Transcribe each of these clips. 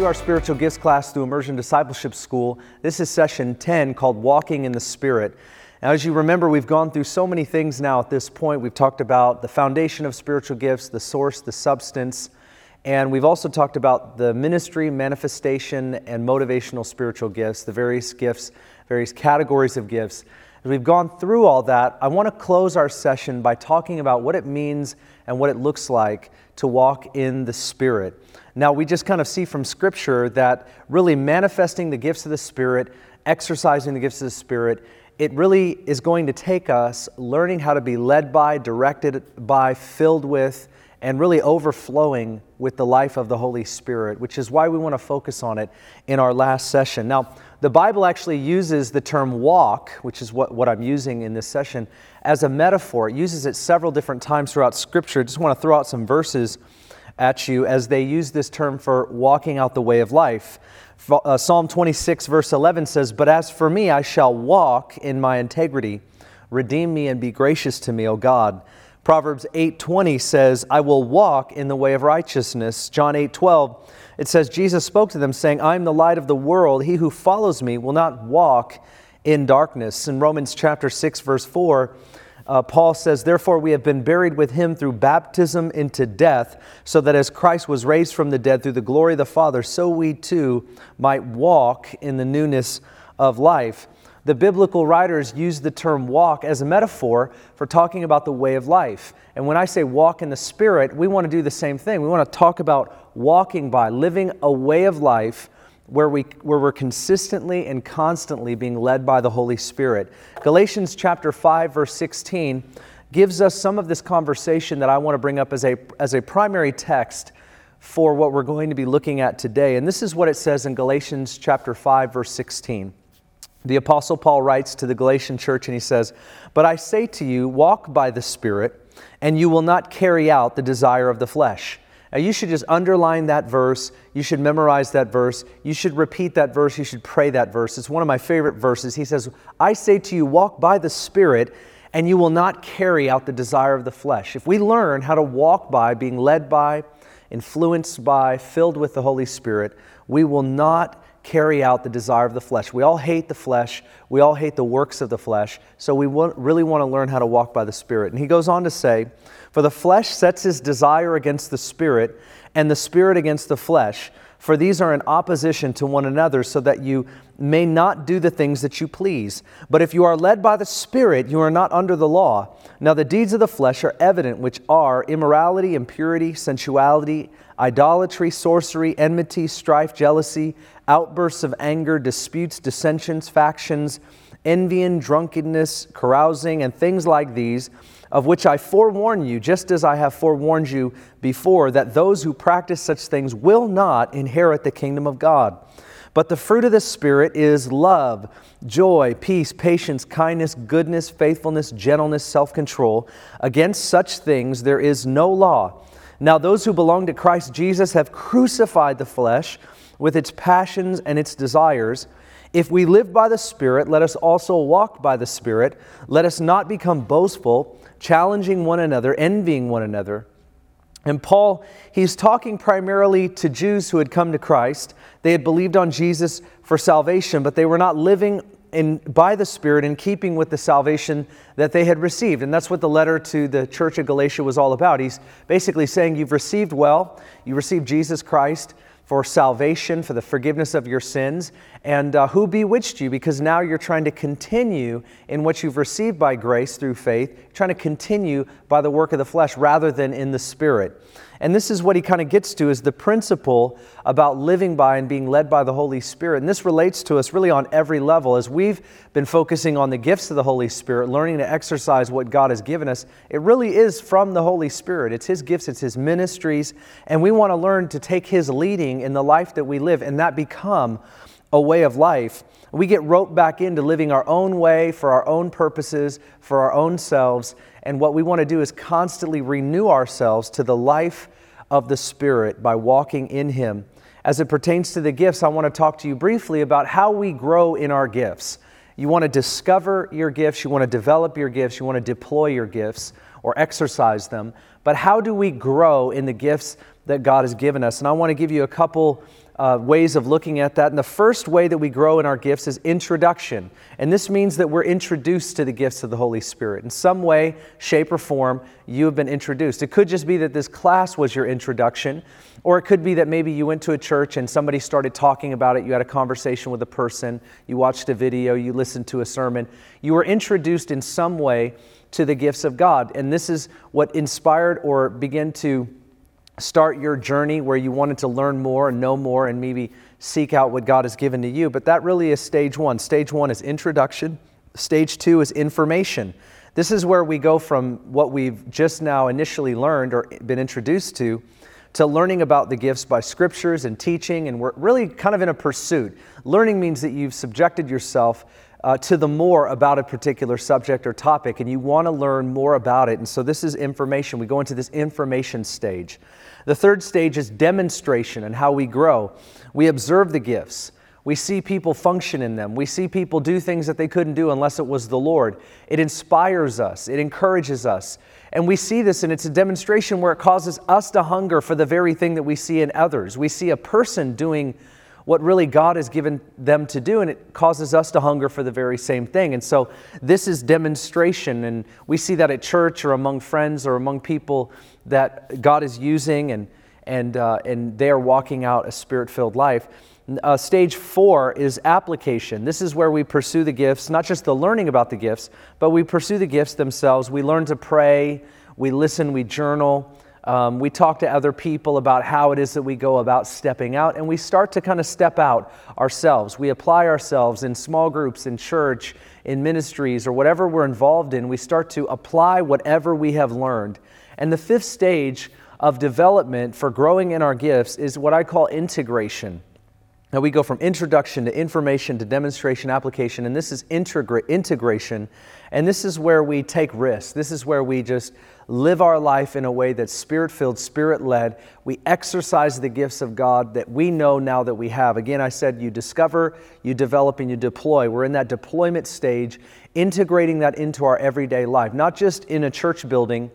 to our spiritual gifts class through Immersion Discipleship School. This is session 10 called Walking in the Spirit. Now, as you remember, we've gone through so many things now at this point. We've talked about the foundation of spiritual gifts, the source, the substance, and we've also talked about the ministry, manifestation, and motivational spiritual gifts, the various gifts, various categories of gifts. As we've gone through all that, I want to close our session by talking about what it means and what it looks like to walk in the Spirit. Now, we just kind of see from Scripture that really manifesting the gifts of the Spirit, exercising the gifts of the Spirit, it really is going to take us learning how to be led by, directed by, filled with, and really overflowing with the life of the Holy Spirit, which is why we want to focus on it in our last session. Now, the Bible actually uses the term walk, which is what, what I'm using in this session, as a metaphor. It uses it several different times throughout Scripture. Just want to throw out some verses at you as they use this term for walking out the way of life. Uh, Psalm 26, verse 11 says, But as for me, I shall walk in my integrity. Redeem me and be gracious to me, O God. Proverbs 8:20 says, "I will walk in the way of righteousness." John 8:12 it says Jesus spoke to them saying, "I am the light of the world. He who follows me will not walk in darkness." In Romans chapter 6 verse 4, uh, Paul says, Therefore, we have been buried with him through baptism into death, so that as Christ was raised from the dead through the glory of the Father, so we too might walk in the newness of life. The biblical writers use the term walk as a metaphor for talking about the way of life. And when I say walk in the Spirit, we want to do the same thing. We want to talk about walking by, living a way of life where, we, where we're consistently and constantly being led by the Holy Spirit. Galatians chapter 5, verse 16 gives us some of this conversation that I want to bring up as a, as a primary text for what we're going to be looking at today. And this is what it says in Galatians chapter 5, verse 16. The Apostle Paul writes to the Galatian church and he says, But I say to you, walk by the Spirit, and you will not carry out the desire of the flesh. Now, you should just underline that verse. You should memorize that verse. You should repeat that verse. You should pray that verse. It's one of my favorite verses. He says, I say to you, walk by the Spirit, and you will not carry out the desire of the flesh. If we learn how to walk by, being led by, influenced by, filled with the Holy Spirit, we will not carry out the desire of the flesh. We all hate the flesh. We all hate the works of the flesh. So we want, really want to learn how to walk by the Spirit. And he goes on to say, For the flesh sets his desire against the Spirit, and the Spirit against the flesh. For these are in opposition to one another, so that you may not do the things that you please. But if you are led by the Spirit, you are not under the law. Now the deeds of the flesh are evident, which are immorality, impurity, sensuality, idolatry, sorcery, enmity, strife, jealousy outbursts of anger, disputes, dissensions, factions, envy and drunkenness, carousing, and things like these, of which I forewarn you, just as I have forewarned you before, that those who practice such things will not inherit the kingdom of God. But the fruit of the Spirit is love, joy, peace, patience, kindness, goodness, faithfulness, gentleness, self control. Against such things there is no law. Now, those who belong to Christ Jesus have crucified the flesh with its passions and its desires. If we live by the Spirit, let us also walk by the Spirit. Let us not become boastful, challenging one another, envying one another. And Paul, he's talking primarily to Jews who had come to Christ. They had believed on Jesus for salvation, but they were not living in, by the Spirit in keeping with the salvation that they had received. And that's what the letter to the church of Galatia was all about. He's basically saying, You've received well, you received Jesus Christ for salvation, for the forgiveness of your sins, and uh, who bewitched you because now you're trying to continue in what you've received by grace through faith, trying to continue by the work of the flesh rather than in the spirit. And this is what he kind of gets to is the principle about living by and being led by the Holy Spirit. And this relates to us really on every level. As we've been focusing on the gifts of the Holy Spirit, learning to exercise what God has given us, it really is from the Holy Spirit. It's His gifts, it's His ministries, and we want to learn to take His leading in the life that we live and that become a way of life. We get roped back into living our own way for our own purposes, for our own selves. And what we want to do is constantly renew ourselves to the life of the Spirit by walking in Him. As it pertains to the gifts, I want to talk to you briefly about how we grow in our gifts. You want to discover your gifts, you want to develop your gifts, you want to deploy your gifts or exercise them. But how do we grow in the gifts that God has given us. And I want to give you a couple uh, ways of looking at that. And the first way that we grow in our gifts is introduction. And this means that we're introduced to the gifts of the Holy Spirit. In some way, shape, or form, you have been introduced. It could just be that this class was your introduction, or it could be that maybe you went to a church and somebody started talking about it. You had a conversation with a person, you watched a video, you listened to a sermon. You were introduced in some way to the gifts of God. And this is what inspired or began to start your journey where you wanted to learn more and know more and maybe seek out what God has given to you. But that really is stage one. Stage one is introduction, stage two is information. This is where we go from what we've just now initially learned or been introduced to to learning about the gifts by scriptures and teaching, and we're really kind of in a pursuit. Learning means that you've subjected yourself uh, to the more about a particular subject or topic, and you want to learn more about it. And so, this is information. We go into this information stage. The third stage is demonstration and how we grow. We observe the gifts. We see people function in them. We see people do things that they couldn't do unless it was the Lord. It inspires us, it encourages us. And we see this, and it's a demonstration where it causes us to hunger for the very thing that we see in others. We see a person doing what really God has given them to do, and it causes us to hunger for the very same thing. And so, this is demonstration, and we see that at church or among friends or among people that God is using, and, and, uh, and they are walking out a spirit filled life. Uh, stage four is application. This is where we pursue the gifts, not just the learning about the gifts, but we pursue the gifts themselves. We learn to pray, we listen, we journal. Um, we talk to other people about how it is that we go about stepping out, and we start to kind of step out ourselves. We apply ourselves in small groups, in church, in ministries, or whatever we're involved in. We start to apply whatever we have learned. And the fifth stage of development for growing in our gifts is what I call integration. Now we go from introduction to information to demonstration application, and this is integra- integration. And this is where we take risks. This is where we just live our life in a way that's spirit filled, spirit led. We exercise the gifts of God that we know now that we have. Again, I said you discover, you develop, and you deploy. We're in that deployment stage, integrating that into our everyday life, not just in a church building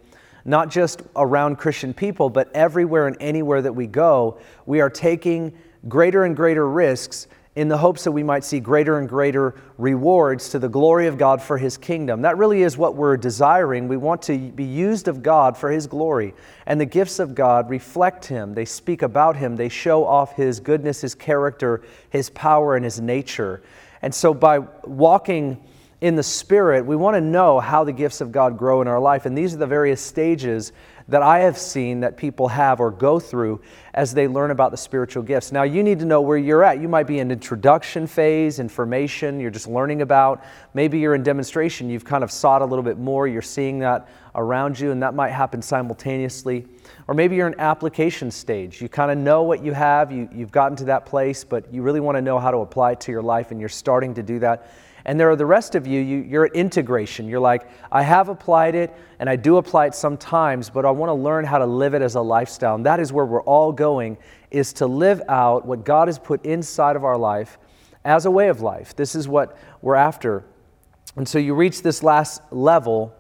not just around Christian people, but everywhere and anywhere that we go, we are taking greater and greater risks in the hopes that we might see greater and greater rewards to the glory of God for His kingdom. That really is what we're desiring. We want to be used of God for His glory. And the gifts of God reflect Him, they speak about Him, they show off His goodness, His character, His power, and His nature. And so by walking in the Spirit, we want to know how the gifts of God grow in our life. And these are the various stages that I have seen that people have or go through as they learn about the spiritual gifts. Now, you need to know where you're at. You might be in introduction phase, information, you're just learning about. Maybe you're in demonstration, you've kind of sought a little bit more, you're seeing that around you, and that might happen simultaneously. Or maybe you're in application stage. You kind of know what you have, you, you've gotten to that place, but you really want to know how to apply it to your life, and you're starting to do that. And there are the rest of you, you are at integration. You're like, I have applied it and I do apply it sometimes, but I want to learn how to live it as a lifestyle. And that is where we're all going, is to live out what God has put inside of our life as a way of life. This is what we're after. And so you reach this last level,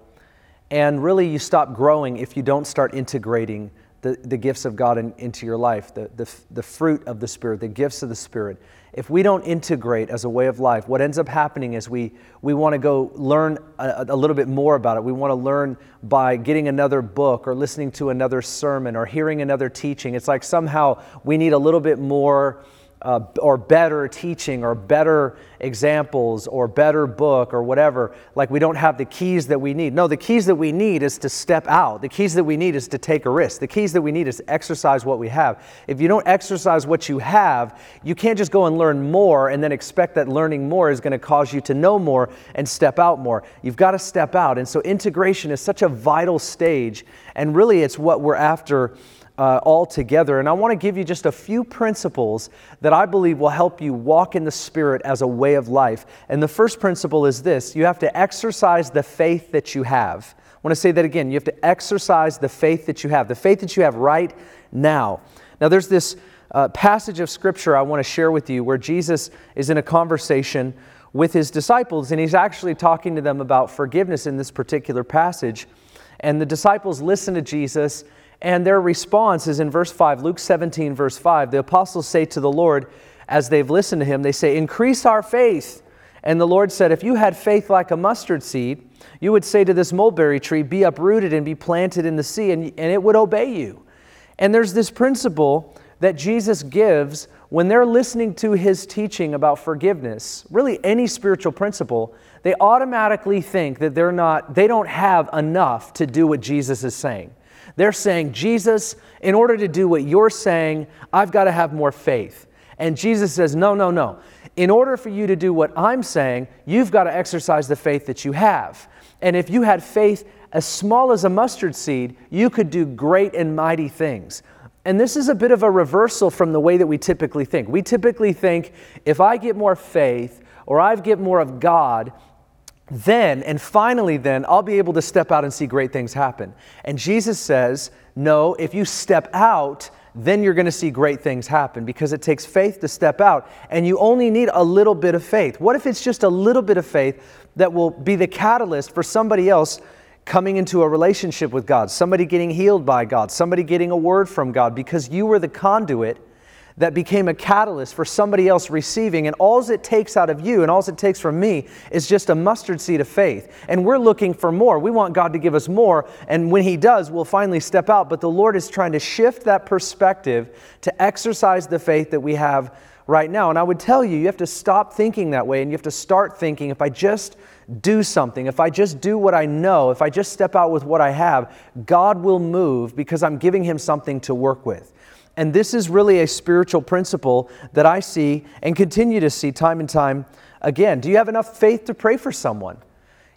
and really you stop growing if you don't start integrating the, the gifts of God in, into your life, the, the, the fruit of the Spirit, the gifts of the Spirit if we don't integrate as a way of life, what ends up happening is we, we want to go learn a, a little bit more about it. We want to learn by getting another book or listening to another sermon or hearing another teaching. It's like somehow we need a little bit more uh, or better teaching or better examples or better book or whatever. Like we don't have the keys that we need. No, the keys that we need is to step out. The keys that we need is to take a risk. The keys that we need is to exercise what we have. If you don't exercise what you have, you can't just go and learn more and then expect that learning more is going to cause you to know more and step out more. You've got to step out. And so integration is such a vital stage. And really, it's what we're after uh, all together. And I want to give you just a few principles that I believe will help you walk in the Spirit as a way of life. And the first principle is this you have to exercise the faith that you have. I want to say that again. You have to exercise the faith that you have, the faith that you have right now. Now, there's this uh, passage of Scripture I want to share with you where Jesus is in a conversation with his disciples, and he's actually talking to them about forgiveness in this particular passage. And the disciples listen to Jesus And their response is in verse 5, Luke 17, verse 5. The apostles say to the Lord, as they've listened to him, they say, Increase our faith. And the Lord said, If you had faith like a mustard seed, you would say to this mulberry tree, Be uprooted and be planted in the sea, and, and it would obey you. And there's this principle that Jesus gives when they're listening to his teaching about forgiveness, really any spiritual principle, they automatically think that they're not, they don't have enough to do what Jesus is saying. They're saying, Jesus, in order to do what you're saying, I've got to have more faith. And Jesus says, No, no, no. In order for you to do what I'm saying, you've got to exercise the faith that you have. And if you had faith as small as a mustard seed, you could do great and mighty things. And this is a bit of a reversal from the way that we typically think. We typically think if I get more faith or I get more of God, then and finally then I'll be able to step out and see great things happen. And Jesus says, no, if you step out, then you're going to see great things happen because it takes faith to step out and you only need a little bit of faith. What if it's just a little bit of faith that will be the catalyst for somebody else coming into a relationship with God, somebody getting healed by God, somebody getting a word from God because you were the conduit that became a catalyst for somebody else receiving. And all it takes out of you and all it takes from me is just a mustard seed of faith. And we're looking for more. We want God to give us more. And when He does, we'll finally step out. But the Lord is trying to shift that perspective to exercise the faith that we have right now. And I would tell you, you have to stop thinking that way and you have to start thinking if I just do something, if I just do what I know, if I just step out with what I have, God will move because I'm giving Him something to work with. And this is really a spiritual principle that I see and continue to see time and time again. Do you have enough faith to pray for someone?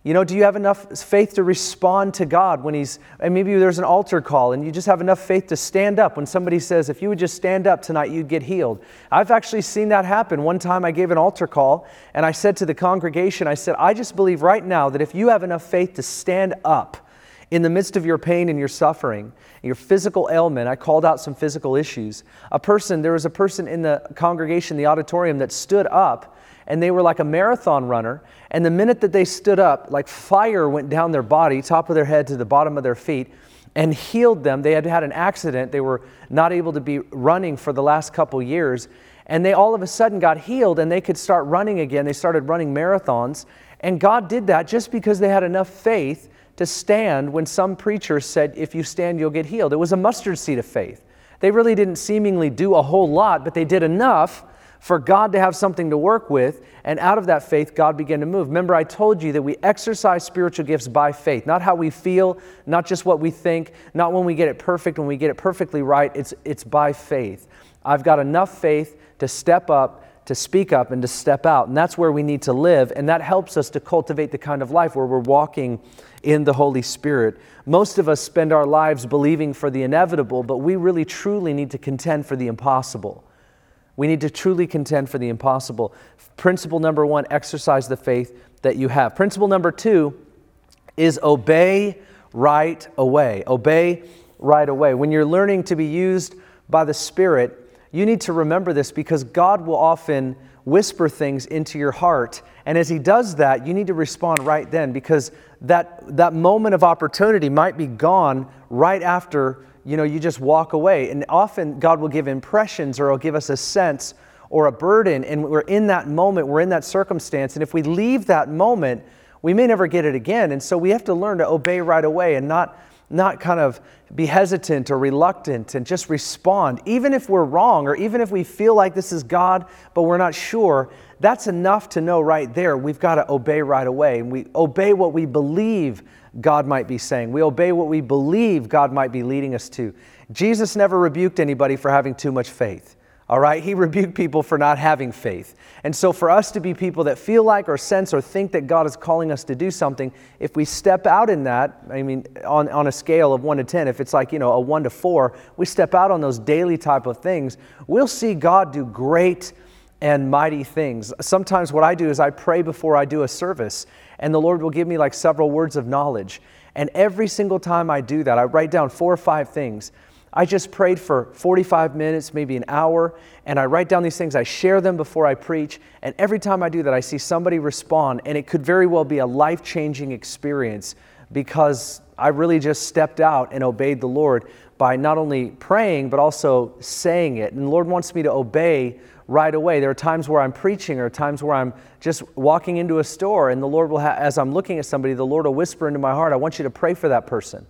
You know, do you have enough faith to respond to God when He's, and maybe there's an altar call and you just have enough faith to stand up when somebody says, if you would just stand up tonight, you'd get healed. I've actually seen that happen. One time I gave an altar call and I said to the congregation, I said, I just believe right now that if you have enough faith to stand up, in the midst of your pain and your suffering, your physical ailment, I called out some physical issues. A person, there was a person in the congregation, the auditorium, that stood up and they were like a marathon runner. And the minute that they stood up, like fire went down their body, top of their head to the bottom of their feet, and healed them. They had had an accident. They were not able to be running for the last couple years. And they all of a sudden got healed and they could start running again. They started running marathons. And God did that just because they had enough faith to stand when some preacher said, If you stand, you'll get healed. It was a mustard seed of faith. They really didn't seemingly do a whole lot, but they did enough for God to have something to work with. And out of that faith, God began to move. Remember, I told you that we exercise spiritual gifts by faith, not how we feel, not just what we think, not when we get it perfect, when we get it perfectly right. It's, it's by faith. I've got enough faith to step up to speak up and to step out. And that's where we need to live. And that helps us to cultivate the kind of life where we're walking in the Holy Spirit. Most of us spend our lives believing for the inevitable, but we really truly need to contend for the impossible. We need to truly contend for the impossible. Principle number one exercise the faith that you have. Principle number two is obey right away. Obey right away. When you're learning to be used by the Spirit, you need to remember this because God will often whisper things into your heart. And as He does that, you need to respond right then because that, that moment of opportunity might be gone right after you know you just walk away. And often God will give impressions or He'll give us a sense or a burden, and we're in that moment, we're in that circumstance. And if we leave that moment, we may never get it again. And so we have to learn to obey right away and not not kind of be hesitant or reluctant and just respond. Even if we're wrong or even if we feel like this is God, but we're not sure, that's enough to know right there we've got to obey right away. And we obey what we believe God might be saying, we obey what we believe God might be leading us to. Jesus never rebuked anybody for having too much faith. All right? He rebuked people for not having faith. And so, for us to be people that feel like or sense or think that God is calling us to do something, if we step out in that, I mean, on, on a scale of one to 10, if it's like, you know, a one to four, we step out on those daily type of things, we'll see God do great and mighty things. Sometimes what I do is I pray before I do a service, and the Lord will give me like several words of knowledge. And every single time I do that, I write down four or five things I just prayed for 45 minutes, maybe an hour, and I write down these things. I share them before I preach. And every time I do that, I see somebody respond, and it could very well be a life changing experience because I really just stepped out and obeyed the Lord by not only praying, but also saying it. And the Lord wants me to obey right away. There are times where I'm preaching, or times where I'm just walking into a store, and the Lord will, ha- as I'm looking at somebody, the Lord will whisper into my heart, I want you to pray for that person.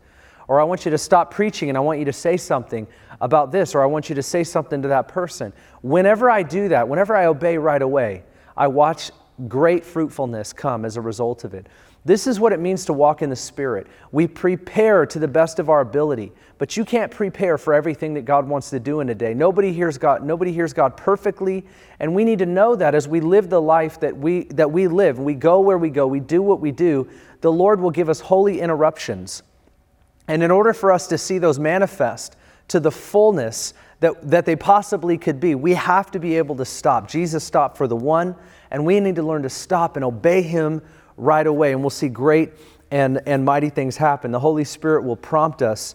Or I want you to stop preaching and I want you to say something about this, or I want you to say something to that person. Whenever I do that, whenever I obey right away, I watch great fruitfulness come as a result of it. This is what it means to walk in the Spirit. We prepare to the best of our ability, but you can't prepare for everything that God wants to do in a day. Nobody hears God, nobody hears God perfectly, and we need to know that as we live the life that we that we live, we go where we go, we do what we do, the Lord will give us holy interruptions. And in order for us to see those manifest to the fullness that, that they possibly could be, we have to be able to stop. Jesus stopped for the one, and we need to learn to stop and obey him right away, and we'll see great and, and mighty things happen. The Holy Spirit will prompt us.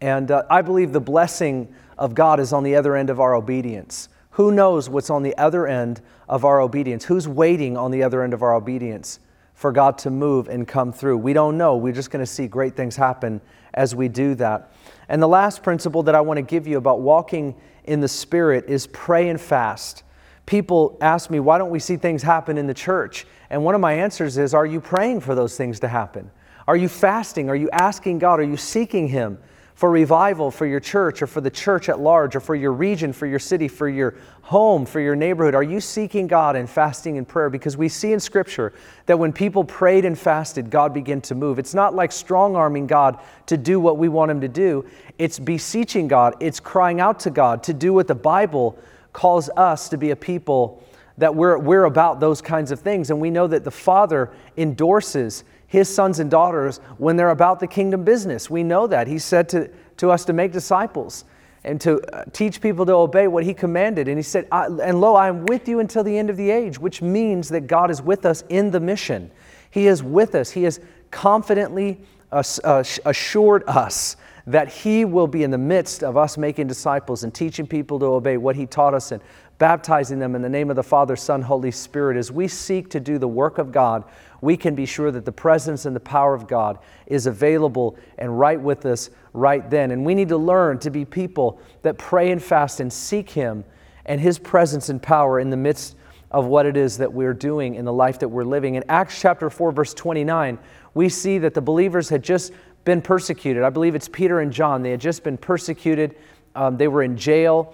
And uh, I believe the blessing of God is on the other end of our obedience. Who knows what's on the other end of our obedience? Who's waiting on the other end of our obedience for God to move and come through? We don't know. We're just going to see great things happen as we do that. And the last principle that I want to give you about walking in the Spirit is pray and fast. People ask me, why don't we see things happen in the church? And one of my answers is, are you praying for those things to happen? Are you fasting? Are you asking God? Are you seeking Him for revival for your church or for the church at large or for your region, for your city, for your home, for your neighborhood? Are you seeking God and fasting and prayer? Because we see in Scripture that when people prayed and fasted, God began to move. It's not like strong arming God to do what we want Him to do, it's beseeching God, it's crying out to God to do what the Bible calls us to be a people that we're, we're about those kinds of things. And we know that the Father endorses his sons and daughters when they're about the kingdom business. We know that. He said to, to us to make disciples and to uh, teach people to obey what he commanded. And he said, And lo, I am with you until the end of the age, which means that God is with us in the mission. He is with us. He has confidently assured us that He will be in the midst of us making disciples and teaching people to obey what He taught us and baptizing them in the name of the Father, Son, Holy Spirit. As we seek to do the work of God, we can be sure that the presence and the power of God is available and right with us right then. And we need to learn to be people that pray and fast and seek Him and His presence and power in the midst of what it is that we're doing in the life that we're living. In Acts chapter 4, verse 29, we see that the believers had just been persecuted. I believe it's Peter and John. They had just been persecuted, um, they were in jail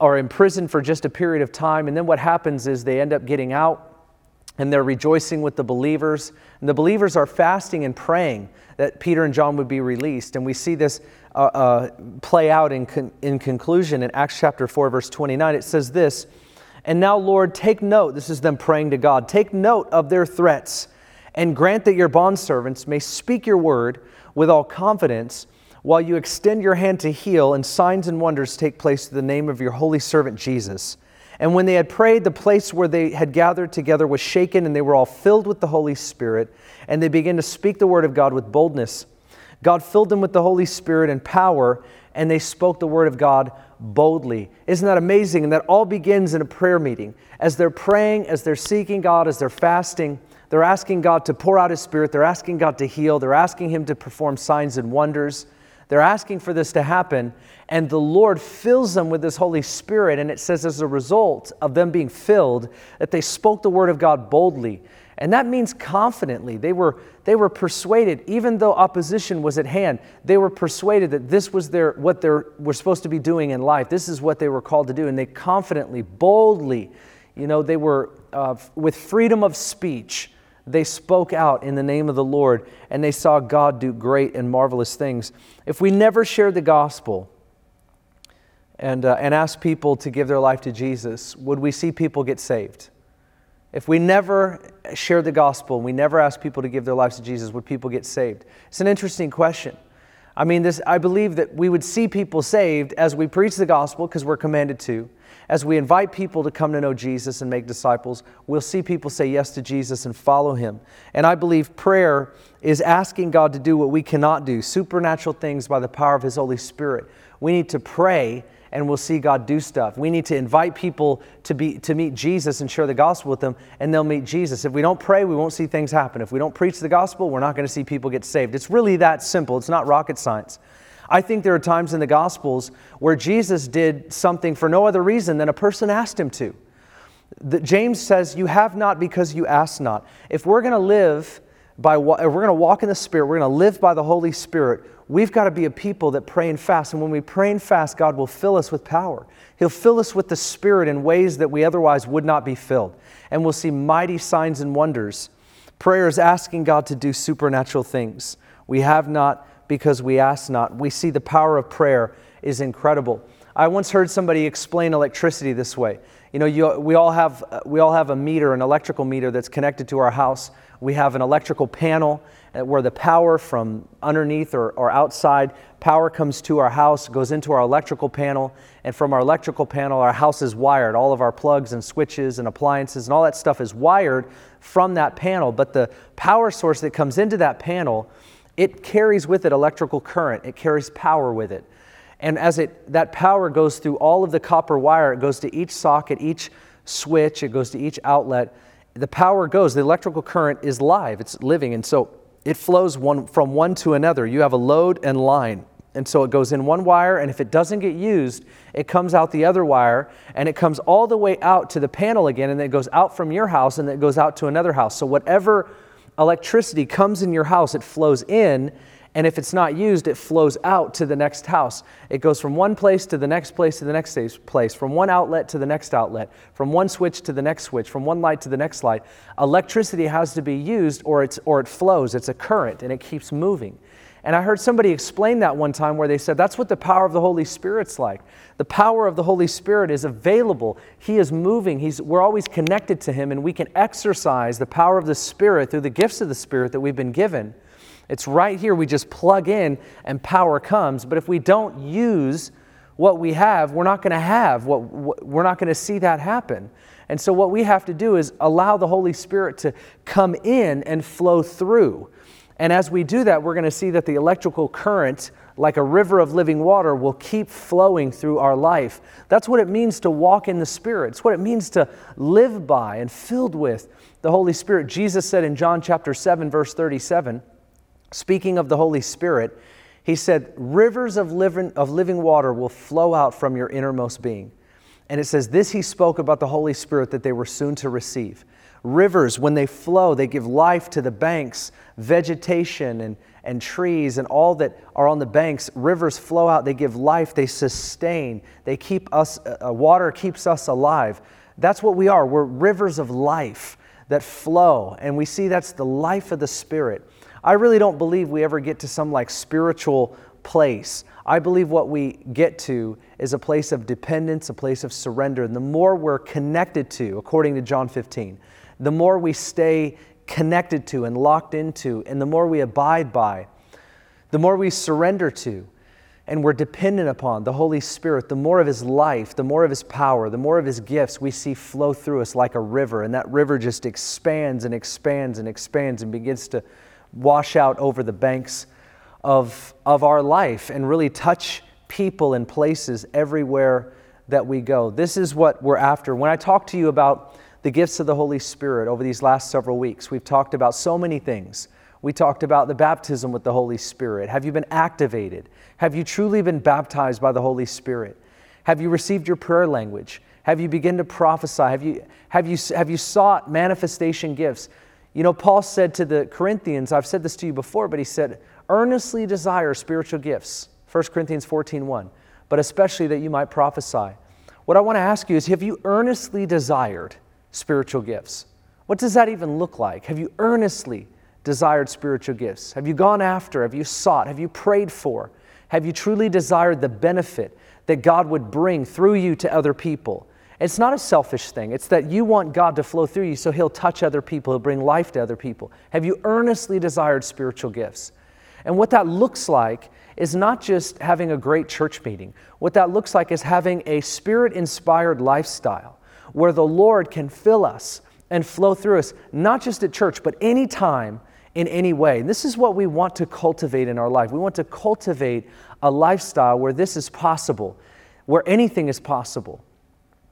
or in prison for just a period of time. And then what happens is they end up getting out and they're rejoicing with the believers. And the believers are fasting and praying that Peter and John would be released. And we see this uh, uh, play out in, con- in conclusion in Acts chapter 4, verse 29. It says this And now, Lord, take note, this is them praying to God, take note of their threats and grant that your bondservants may speak your word with all confidence while you extend your hand to heal, and signs and wonders take place through the name of your holy servant Jesus. And when they had prayed, the place where they had gathered together was shaken, and they were all filled with the Holy Spirit, and they began to speak the word of God with boldness. God filled them with the Holy Spirit and power, and they spoke the word of God boldly. Isn't that amazing? And that all begins in a prayer meeting. As they're praying, as they're seeking God, as they're fasting, they're asking God to pour out His Spirit, they're asking God to heal, they're asking Him to perform signs and wonders. They're asking for this to happen, and the Lord fills them with this Holy Spirit. And it says, as a result of them being filled, that they spoke the word of God boldly. And that means confidently. They were, they were persuaded, even though opposition was at hand, they were persuaded that this was their, what they were supposed to be doing in life. This is what they were called to do. And they confidently, boldly, you know, they were uh, with freedom of speech they spoke out in the name of the Lord and they saw God do great and marvelous things. If we never shared the gospel and, uh, and asked people to give their life to Jesus, would we see people get saved? If we never shared the gospel and we never asked people to give their lives to Jesus, would people get saved? It's an interesting question. I mean, this, I believe that we would see people saved as we preach the gospel because we're commanded to, As we invite people to come to know Jesus and make disciples, we'll see people say yes to Jesus and follow him. And I believe prayer is asking God to do what we cannot do supernatural things by the power of his Holy Spirit. We need to pray and we'll see God do stuff. We need to invite people to, be, to meet Jesus and share the gospel with them, and they'll meet Jesus. If we don't pray, we won't see things happen. If we don't preach the gospel, we're not going to see people get saved. It's really that simple. It's not rocket science. I think there are times in the gospels where Jesus did something for no other reason than a person asked him to. The, James says, You have not because you ask not. If we're going to live by, if we're going to walk in the Spirit, we're going to live by the Holy Spirit, we've got to be a people that pray and fast. And when we pray and fast, God will fill us with power. He'll fill us with the Spirit in ways that we otherwise would not be filled. And we'll see mighty signs and wonders. Prayer is asking God to do supernatural things. We have not because we ask not. We see the power of prayer is incredible. I once heard somebody explain electricity this way. You know, you, we, all have, we all have a meter, an electrical meter that's connected to our house. We have an electrical panel where the power from underneath or, or outside, power comes to our house, goes into our electrical panel, and from our electrical panel, our house is wired. All of our plugs and switches and appliances and all that stuff is wired from that panel. But the power source that comes into that panel, it carries with it electrical current, it carries power with it. And as it, that power goes through all of the copper wire, it goes to each socket, each switch, it goes to each outlet the power goes, the electrical current is live, it's living, and so it flows one, from one to another. You have a load and line. And so it goes in one wire, and if it doesn't get used, it comes out the other wire, and it comes all the way out to the panel again, and then it goes out from your house, and then it goes out to another house. So whatever electricity comes in your house, it flows in, and if it's not used, it flows out to the next house. It goes from one place to the next place to the next place, from one outlet to the next outlet, from one switch to the next switch, from one light to the next light. Electricity has to be used or, it's, or it flows. It's a current and it keeps moving. And I heard somebody explain that one time where they said that's what the power of the Holy Spirit's like. The power of the Holy Spirit is available. He is moving. He's, we're always connected to Him, and we can exercise the power of the Spirit through the gifts of the Spirit that we've been given it's right here. We just plug in and power comes. But if we don't use what we have, we're not going to have what, we're not going to see that happen. And so what we have to do is allow the Holy Spirit to come in and flow through. And as we do that, we're going to see that the electrical current, like a river of living water, will keep flowing through our life. That's what it means to walk in the Spirit. It's what it means to live by and filled with the Holy Spirit. Jesus said in John chapter 7, verse 37, speaking of the Holy Spirit, he said, Rivers of living, of living water will flow out from your innermost being. And it says, This he spoke about the Holy Spirit that they were soon to receive. Rivers, when they flow, they give life to the banks, vegetation and, and trees and all that are on the banks. Rivers flow out, they give life, they sustain, they keep us, uh, uh water keeps us alive. That's what we are. We're rivers of life that flow, and we see that's the life of the Spirit. I really don't believe we ever get to some like spiritual place. I believe what we get to is a place of dependence, a place of surrender. And the more we're connected to, according to John 15, the more we stay connected to and locked into, and the more we abide by, the more we surrender to, and we're dependent upon the Holy Spirit, the more of His life, the more of His power, the more of His gifts we see flow through us like a river. And that river just expands and expands and expands and begins to wash out over the banks of, of our life and really touch people and places everywhere that we go. This is what we're after. When I talk to you about the gifts of the Holy Spirit over these last several weeks, we've talked about so many things. We talked about the baptism with the Holy Spirit. Have you been activated? Have you truly been baptized by the Holy Spirit? Have you received your prayer language? Have you begun to prophesy? Have you, have you, have you sought manifestation gifts? You know, Paul said to the Corinthians, I've said this to you before, but he said, earnestly desire spiritual gifts. 1 Corinthians 14 1, but especially that you might prophesy. What I want to ask you is have you earnestly desired spiritual gifts? What does that even look like? Have you earnestly desired spiritual gifts? Have you gone after? Have you sought? Have you prayed for? Have you truly desired the benefit that God would bring through you to other people? It's not a selfish thing. It's that you want God to flow through you so He'll touch other people, He'll bring life to other people. Have you earnestly desired spiritual gifts? And what that looks like is not just having a great church meeting. What that looks like is having a spirit inspired lifestyle where the Lord can fill us and flow through us, not just at church, but anytime in any way. And this is what we want to cultivate in our life. We want to cultivate a lifestyle where this is possible, where anything is possible.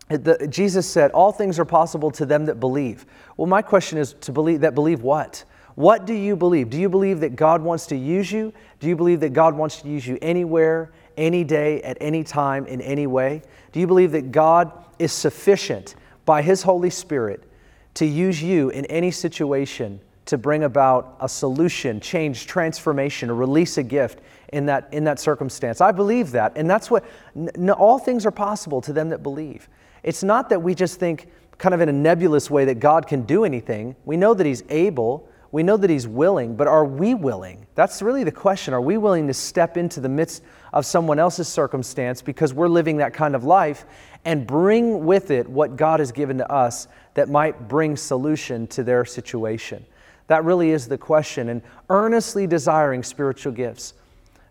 The, Jesus said, All things are possible to them that believe. Well, my question is to believe that believe what? What do you believe? Do you believe that God wants to use you? Do you believe that God wants to use you anywhere, any day, at any time, in any way? Do you believe that God is sufficient by His Holy Spirit to use you in any situation to bring about a solution, change, transformation, or release a gift in that, in that circumstance. I believe that. And that's what, n- all things are possible to them that believe. It's not that we just think kind of in a nebulous way that God can do anything. We know that He's able, we know that He's willing, but are we willing? That's really the question. Are we willing to step into the midst of someone else's circumstance because we're living that kind of life and bring with it what God has given to us that might bring solution to their situation? That really is the question. And earnestly desiring spiritual gifts.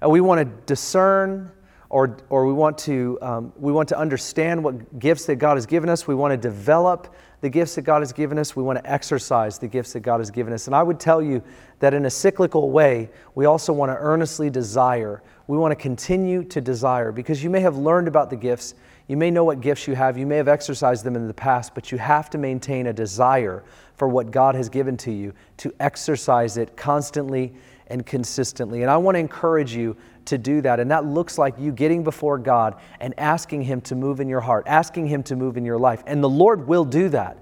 Uh, we want to discern or, or we, want to, um, we want to understand what gifts that God has given us. We want to develop the gifts that God has given us. We want to exercise the gifts that God has given us. And I would tell you that in a cyclical way, we also want to earnestly desire. We want to continue to desire because you may have learned about the gifts. You may know what gifts you have. You may have exercised them in the past, but you have to maintain a desire for what God has given to you to exercise it constantly and consistently. And I want to encourage you to do that. And that looks like you getting before God and asking Him to move in your heart, asking Him to move in your life. And the Lord will do that.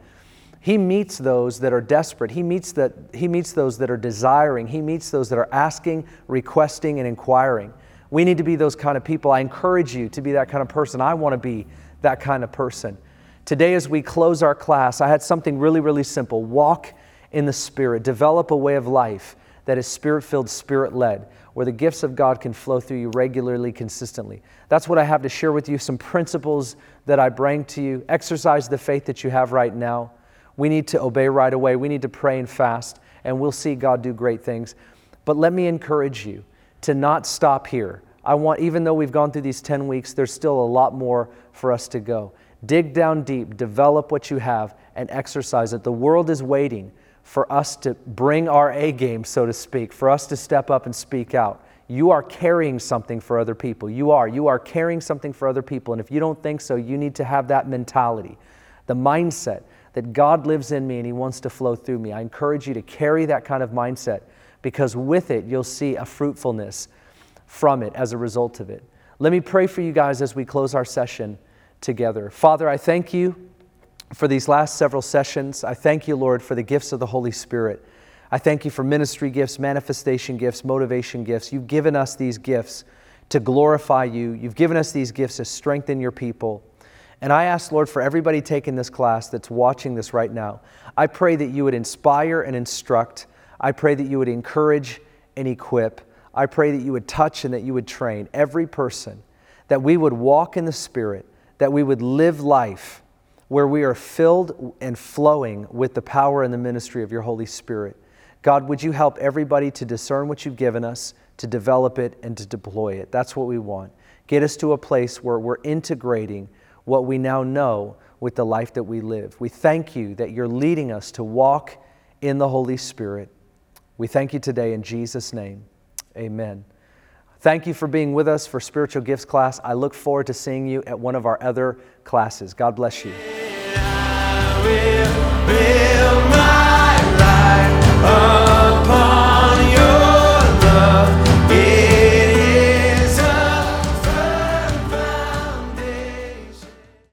He meets those that are desperate. He meets, that, he meets those that are desiring. He meets those that are asking, requesting, and inquiring. We need to be those kind of people. I encourage you to be that kind of person. I want to be that kind of person. Today, as we close our class, I had something really, really simple walk in the Spirit, develop a way of life that is spirit filled, spirit led, where the gifts of God can flow through you regularly, consistently. That's what I have to share with you some principles that I bring to you. Exercise the faith that you have right now. We need to obey right away, we need to pray and fast, and we'll see God do great things. But let me encourage you to not stop here. I want, even though we've gone through these 10 weeks, there's still a lot more for us to go. Dig down deep, develop what you have, and exercise it. The world is waiting for us to bring our A game, so to speak, for us to step up and speak out. You are carrying something for other people. You are. You are carrying something for other people. And if you don't think so, you need to have that mentality, the mindset that God lives in me and He wants to flow through me. I encourage you to carry that kind of mindset because with it, you'll see a fruitfulness from it as a result of it. Let me pray for you guys as we close our session together. Father, I thank you for these last several sessions. I thank you, Lord, for the gifts of the Holy Spirit. I thank you for ministry gifts, manifestation gifts, motivation gifts. You've given us these gifts to glorify you. You've given us these gifts to strengthen your people. And I ask, Lord, for everybody taking this class that's watching this right now, I pray that you would inspire and instruct. I pray that you would encourage and equip. I pray that you would touch and that you would train every person, that we would walk in the Spirit, that we would live life where we are filled and flowing with the power and the ministry of your Holy Spirit. God, would you help everybody to discern what you've given us, to develop it, and to deploy it? That's what we want. Get us to a place where we're integrating what we now know with the life that we live. We thank you that you're leading us to walk in the Holy Spirit. We thank you today in Jesus' name. Amen. Thank you for being with us for Spiritual Gifts class. I look forward to seeing you at one of our other classes. God bless you.